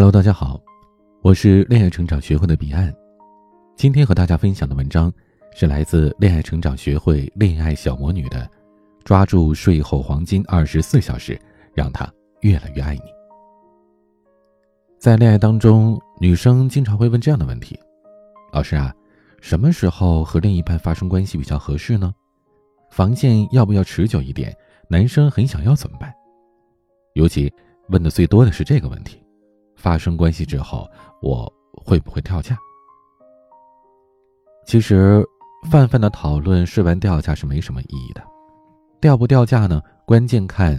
Hello，大家好，我是恋爱成长学会的彼岸。今天和大家分享的文章是来自恋爱成长学会恋爱小魔女的《抓住睡后黄金二十四小时，让他越来越爱你》。在恋爱当中，女生经常会问这样的问题：“老师啊，什么时候和另一半发生关系比较合适呢？防线要不要持久一点？男生很想要怎么办？”尤其问的最多的是这个问题。发生关系之后，我会不会掉价？其实，泛泛的讨论睡完掉价是没什么意义的。掉不掉价呢？关键看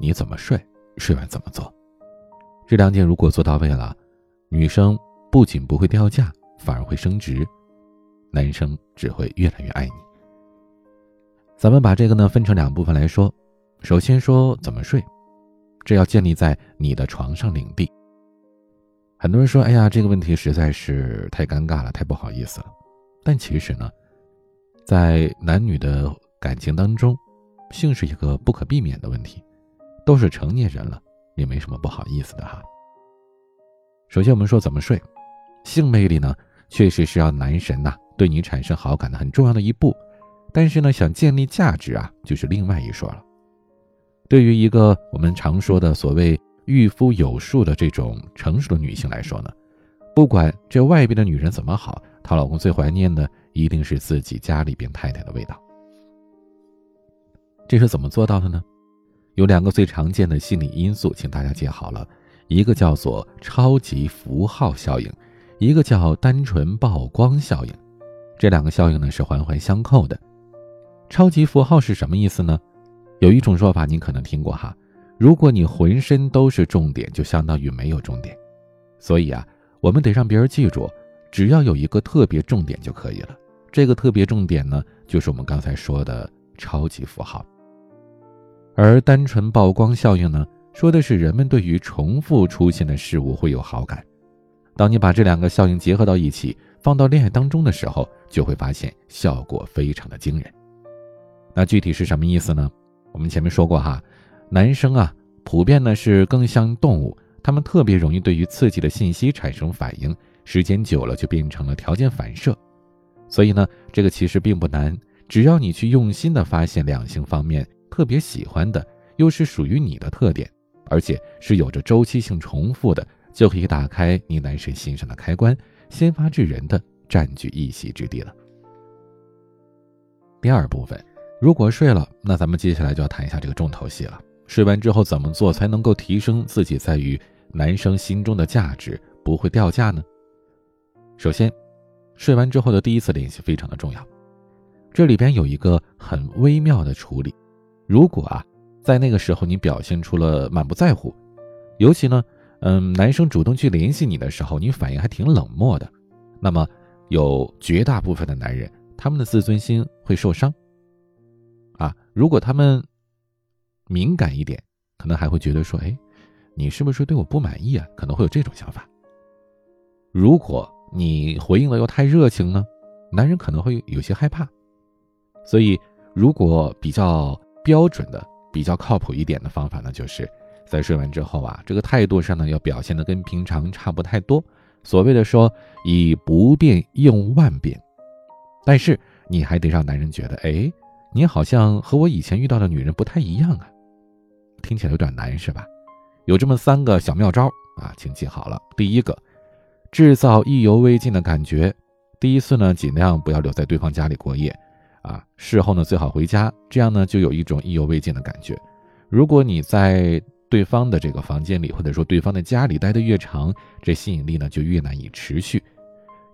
你怎么睡，睡完怎么做。这两点如果做到位了，女生不仅不会掉价，反而会升值，男生只会越来越爱你。咱们把这个呢分成两部分来说。首先说怎么睡，这要建立在你的床上领地。很多人说：“哎呀，这个问题实在是太尴尬了，太不好意思了。”但其实呢，在男女的感情当中，性是一个不可避免的问题，都是成年人了，也没什么不好意思的哈。首先，我们说怎么睡，性魅力呢，确实是让男神呐对你产生好感的很重要的一步。但是呢，想建立价值啊，就是另外一说了。对于一个我们常说的所谓。御夫有术的这种成熟的女性来说呢，不管这外边的女人怎么好，她老公最怀念的一定是自己家里边太太的味道。这是怎么做到的呢？有两个最常见的心理因素，请大家记好了，一个叫做超级符号效应，一个叫单纯曝光效应。这两个效应呢是环环相扣的。超级符号是什么意思呢？有一种说法您可能听过哈。如果你浑身都是重点，就相当于没有重点。所以啊，我们得让别人记住，只要有一个特别重点就可以了。这个特别重点呢，就是我们刚才说的超级符号。而单纯曝光效应呢，说的是人们对于重复出现的事物会有好感。当你把这两个效应结合到一起，放到恋爱当中的时候，就会发现效果非常的惊人。那具体是什么意思呢？我们前面说过哈。男生啊，普遍呢是更像动物，他们特别容易对于刺激的信息产生反应，时间久了就变成了条件反射。所以呢，这个其实并不难，只要你去用心的发现两性方面特别喜欢的，又是属于你的特点，而且是有着周期性重复的，就可以打开你男神心上的开关，先发制人的占据一席之地了。第二部分，如果睡了，那咱们接下来就要谈一下这个重头戏了。睡完之后怎么做才能够提升自己在于男生心中的价值，不会掉价呢？首先，睡完之后的第一次联系非常的重要，这里边有一个很微妙的处理。如果啊，在那个时候你表现出了满不在乎，尤其呢，嗯，男生主动去联系你的时候，你反应还挺冷漠的，那么有绝大部分的男人，他们的自尊心会受伤。啊，如果他们。敏感一点，可能还会觉得说：“哎，你是不是对我不满意啊？”可能会有这种想法。如果你回应的又太热情呢，男人可能会有些害怕。所以，如果比较标准的、比较靠谱一点的方法呢，就是在睡完之后啊，这个态度上呢要表现的跟平常差不太多。所谓的说以不变应万变，但是你还得让男人觉得：“哎，你好像和我以前遇到的女人不太一样啊。”听起来有点难，是吧？有这么三个小妙招啊，请记好了。第一个，制造意犹未尽的感觉。第一次呢，尽量不要留在对方家里过夜，啊，事后呢最好回家，这样呢就有一种意犹未尽的感觉。如果你在对方的这个房间里，或者说对方的家里待得越长，这吸引力呢就越难以持续。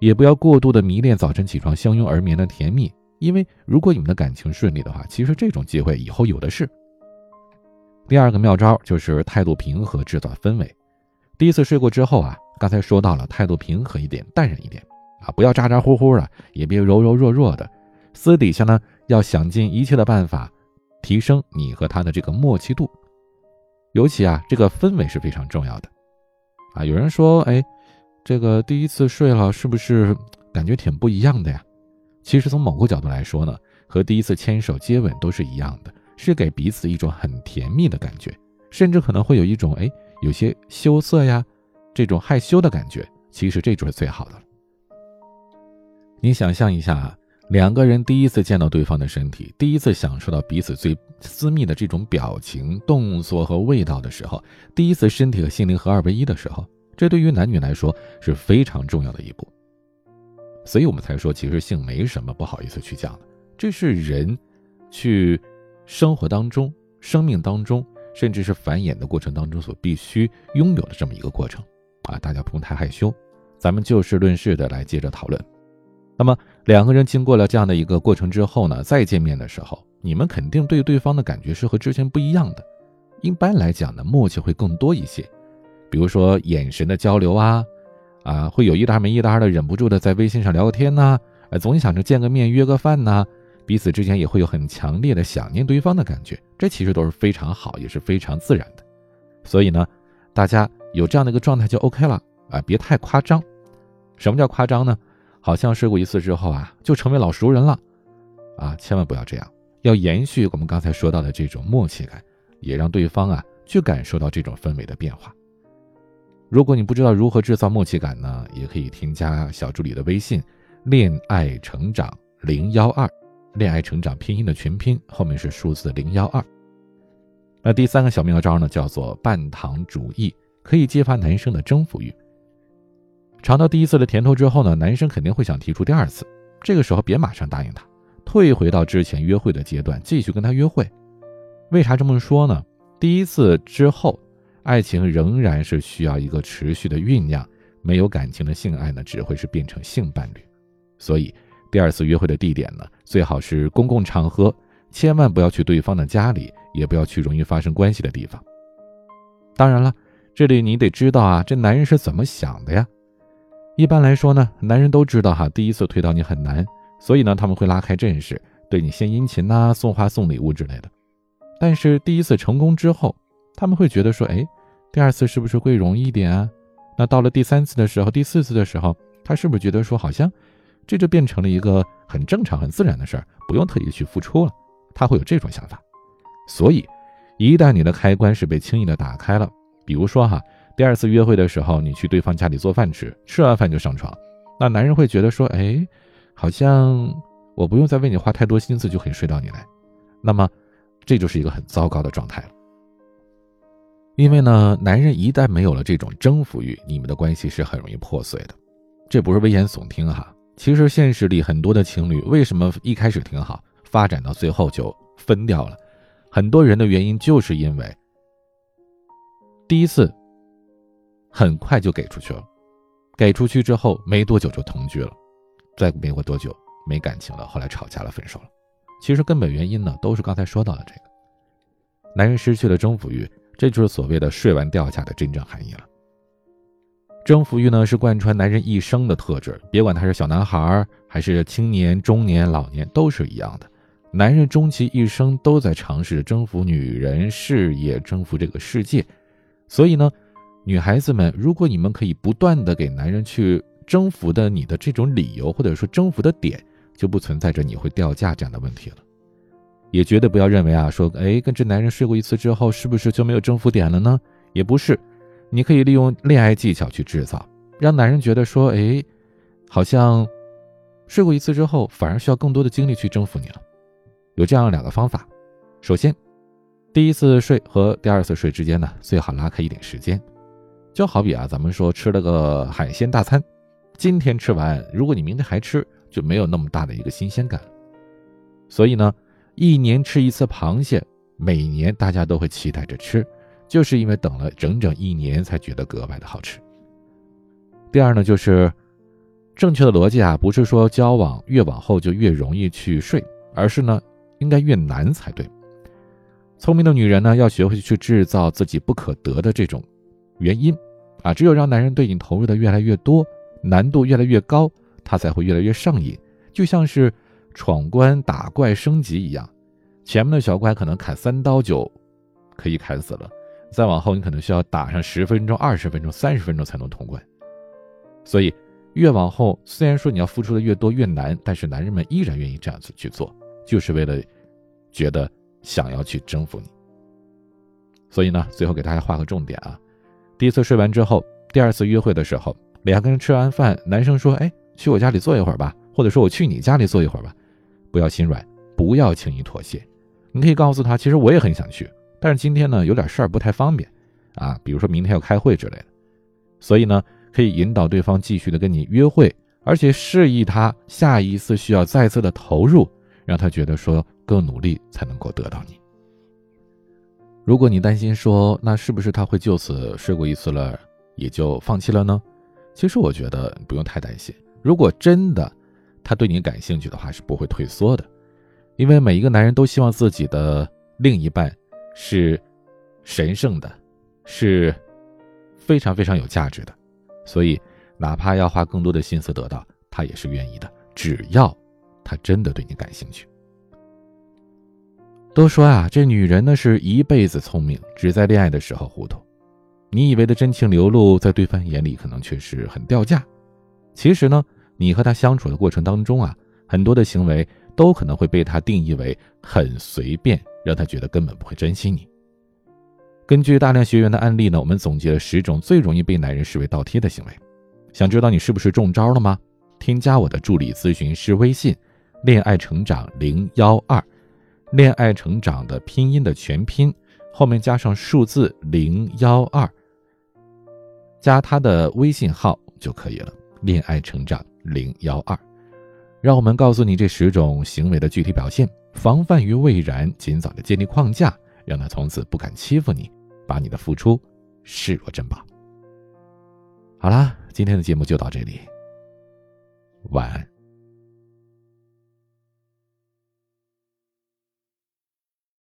也不要过度的迷恋早晨起床相拥而眠的甜蜜，因为如果你们的感情顺利的话，其实这种机会以后有的是。第二个妙招就是态度平和，制造氛围。第一次睡过之后啊，刚才说到了态度平和一点，淡然一点啊，不要咋咋呼呼的，也别柔柔弱弱的。私底下呢，要想尽一切的办法提升你和他的这个默契度。尤其啊，这个氛围是非常重要的啊。有人说，哎，这个第一次睡了是不是感觉挺不一样的呀？其实从某个角度来说呢，和第一次牵手接吻都是一样的。是给彼此一种很甜蜜的感觉，甚至可能会有一种哎有些羞涩呀，这种害羞的感觉，其实这就是最好的了。你想象一下，两个人第一次见到对方的身体，第一次享受到彼此最私密的这种表情、动作和味道的时候，第一次身体和心灵合二为一的时候，这对于男女来说是非常重要的一步。所以我们才说，其实性没什么不好意思去讲的，这是人去生活当中、生命当中，甚至是繁衍的过程当中所必须拥有的这么一个过程啊！大家不用太害羞，咱们就事论事的来接着讨论。那么两个人经过了这样的一个过程之后呢，再见面的时候，你们肯定对对方的感觉是和之前不一样的。一般来讲呢，默契会更多一些，比如说眼神的交流啊，啊，会有一搭没一搭的，忍不住的在微信上聊个天呐，总想着见个面约个饭呐，彼此之间也会有很强烈的想念对方的感觉，这其实都是非常好，也是非常自然的。所以呢，大家有这样的一个状态就 OK 了啊，别太夸张。什么叫夸张呢？好像睡过一次之后啊，就成为老熟人了，啊，千万不要这样，要延续我们刚才说到的这种默契感，也让对方啊去感受到这种氛围的变化。如果你不知道如何制造默契感呢，也可以添加小助理的微信“恋爱成长零幺二”，恋爱成长拼音的全拼后面是数字零幺二。那第三个小妙招呢，叫做半糖主义，可以激发男生的征服欲。尝到第一次的甜头之后呢，男生肯定会想提出第二次。这个时候别马上答应他，退回到之前约会的阶段，继续跟他约会。为啥这么说呢？第一次之后，爱情仍然是需要一个持续的酝酿，没有感情的性爱呢，只会是变成性伴侣。所以，第二次约会的地点呢，最好是公共场合，千万不要去对方的家里，也不要去容易发生关系的地方。当然了，这里你得知道啊，这男人是怎么想的呀？一般来说呢，男人都知道哈，第一次推到你很难，所以呢，他们会拉开阵势，对你献殷勤呐，送花送礼物之类的。但是第一次成功之后，他们会觉得说，哎，第二次是不是会容易一点啊？那到了第三次的时候，第四次的时候，他是不是觉得说，好像这就变成了一个很正常、很自然的事儿，不用特意去付出了？他会有这种想法。所以，一旦你的开关是被轻易的打开了，比如说哈。第二次约会的时候，你去对方家里做饭吃，吃完饭就上床，那男人会觉得说，哎，好像我不用再为你花太多心思就可以睡到你来，那么这就是一个很糟糕的状态了。因为呢，男人一旦没有了这种征服欲，你们的关系是很容易破碎的。这不是危言耸听哈，其实现实里很多的情侣为什么一开始挺好，发展到最后就分掉了，很多人的原因就是因为第一次。很快就给出去了，给出去之后没多久就同居了，再没过多久没感情了，后来吵架了，分手了。其实根本原因呢，都是刚才说到的这个，男人失去了征服欲，这就是所谓的睡完掉价的真正含义了。征服欲呢，是贯穿男人一生的特质，别管他是小男孩还是青年、中年、老年，都是一样的。男人终其一生都在尝试征服女人、事业，征服这个世界，所以呢。女孩子们，如果你们可以不断的给男人去征服的你的这种理由，或者说征服的点，就不存在着你会掉价这样的问题了。也绝对不要认为啊，说哎，跟这男人睡过一次之后，是不是就没有征服点了呢？也不是，你可以利用恋爱技巧去制造，让男人觉得说，哎，好像睡过一次之后，反而需要更多的精力去征服你了。有这样两个方法，首先，第一次睡和第二次睡之间呢，最好拉开一点时间。就好比啊，咱们说吃了个海鲜大餐，今天吃完，如果你明天还吃，就没有那么大的一个新鲜感。所以呢，一年吃一次螃蟹，每年大家都会期待着吃，就是因为等了整整一年才觉得格外的好吃。第二呢，就是正确的逻辑啊，不是说交往越往后就越容易去睡，而是呢，应该越难才对。聪明的女人呢，要学会去制造自己不可得的这种原因。啊，只有让男人对你投入的越来越多，难度越来越高，他才会越来越上瘾。就像是闯关打怪升级一样，前面的小怪可能砍三刀就可以砍死了，再往后你可能需要打上十分钟、二十分钟、三十分钟才能通关。所以越往后，虽然说你要付出的越多越难，但是男人们依然愿意这样子去做，就是为了觉得想要去征服你。所以呢，最后给大家画个重点啊。第一次睡完之后，第二次约会的时候，两个人吃完饭，男生说：“哎，去我家里坐一会儿吧。”或者说：“我去你家里坐一会儿吧。”不要心软，不要轻易妥协。你可以告诉他：“其实我也很想去，但是今天呢有点事儿不太方便，啊，比如说明天要开会之类的。”所以呢，可以引导对方继续的跟你约会，而且示意他下一次需要再次的投入，让他觉得说更努力才能够得到你。如果你担心说，那是不是他会就此睡过一次了，也就放弃了呢？其实我觉得不用太担心。如果真的他对你感兴趣的话，是不会退缩的，因为每一个男人都希望自己的另一半是神圣的，是非常非常有价值的，所以哪怕要花更多的心思得到，他也是愿意的，只要他真的对你感兴趣。都说啊，这女人呢是一辈子聪明，只在恋爱的时候糊涂。你以为的真情流露，在对方眼里可能却是很掉价。其实呢，你和她相处的过程当中啊，很多的行为都可能会被他定义为很随便，让他觉得根本不会珍惜你。根据大量学员的案例呢，我们总结了十种最容易被男人视为倒贴的行为。想知道你是不是中招了吗？添加我的助理咨询师微信：恋爱成长零幺二。恋爱成长的拼音的全拼，后面加上数字零幺二，加他的微信号就可以了。恋爱成长零幺二，让我们告诉你这十种行为的具体表现，防范于未然，尽早的建立框架，让他从此不敢欺负你，把你的付出视若珍宝。好啦，今天的节目就到这里，晚安。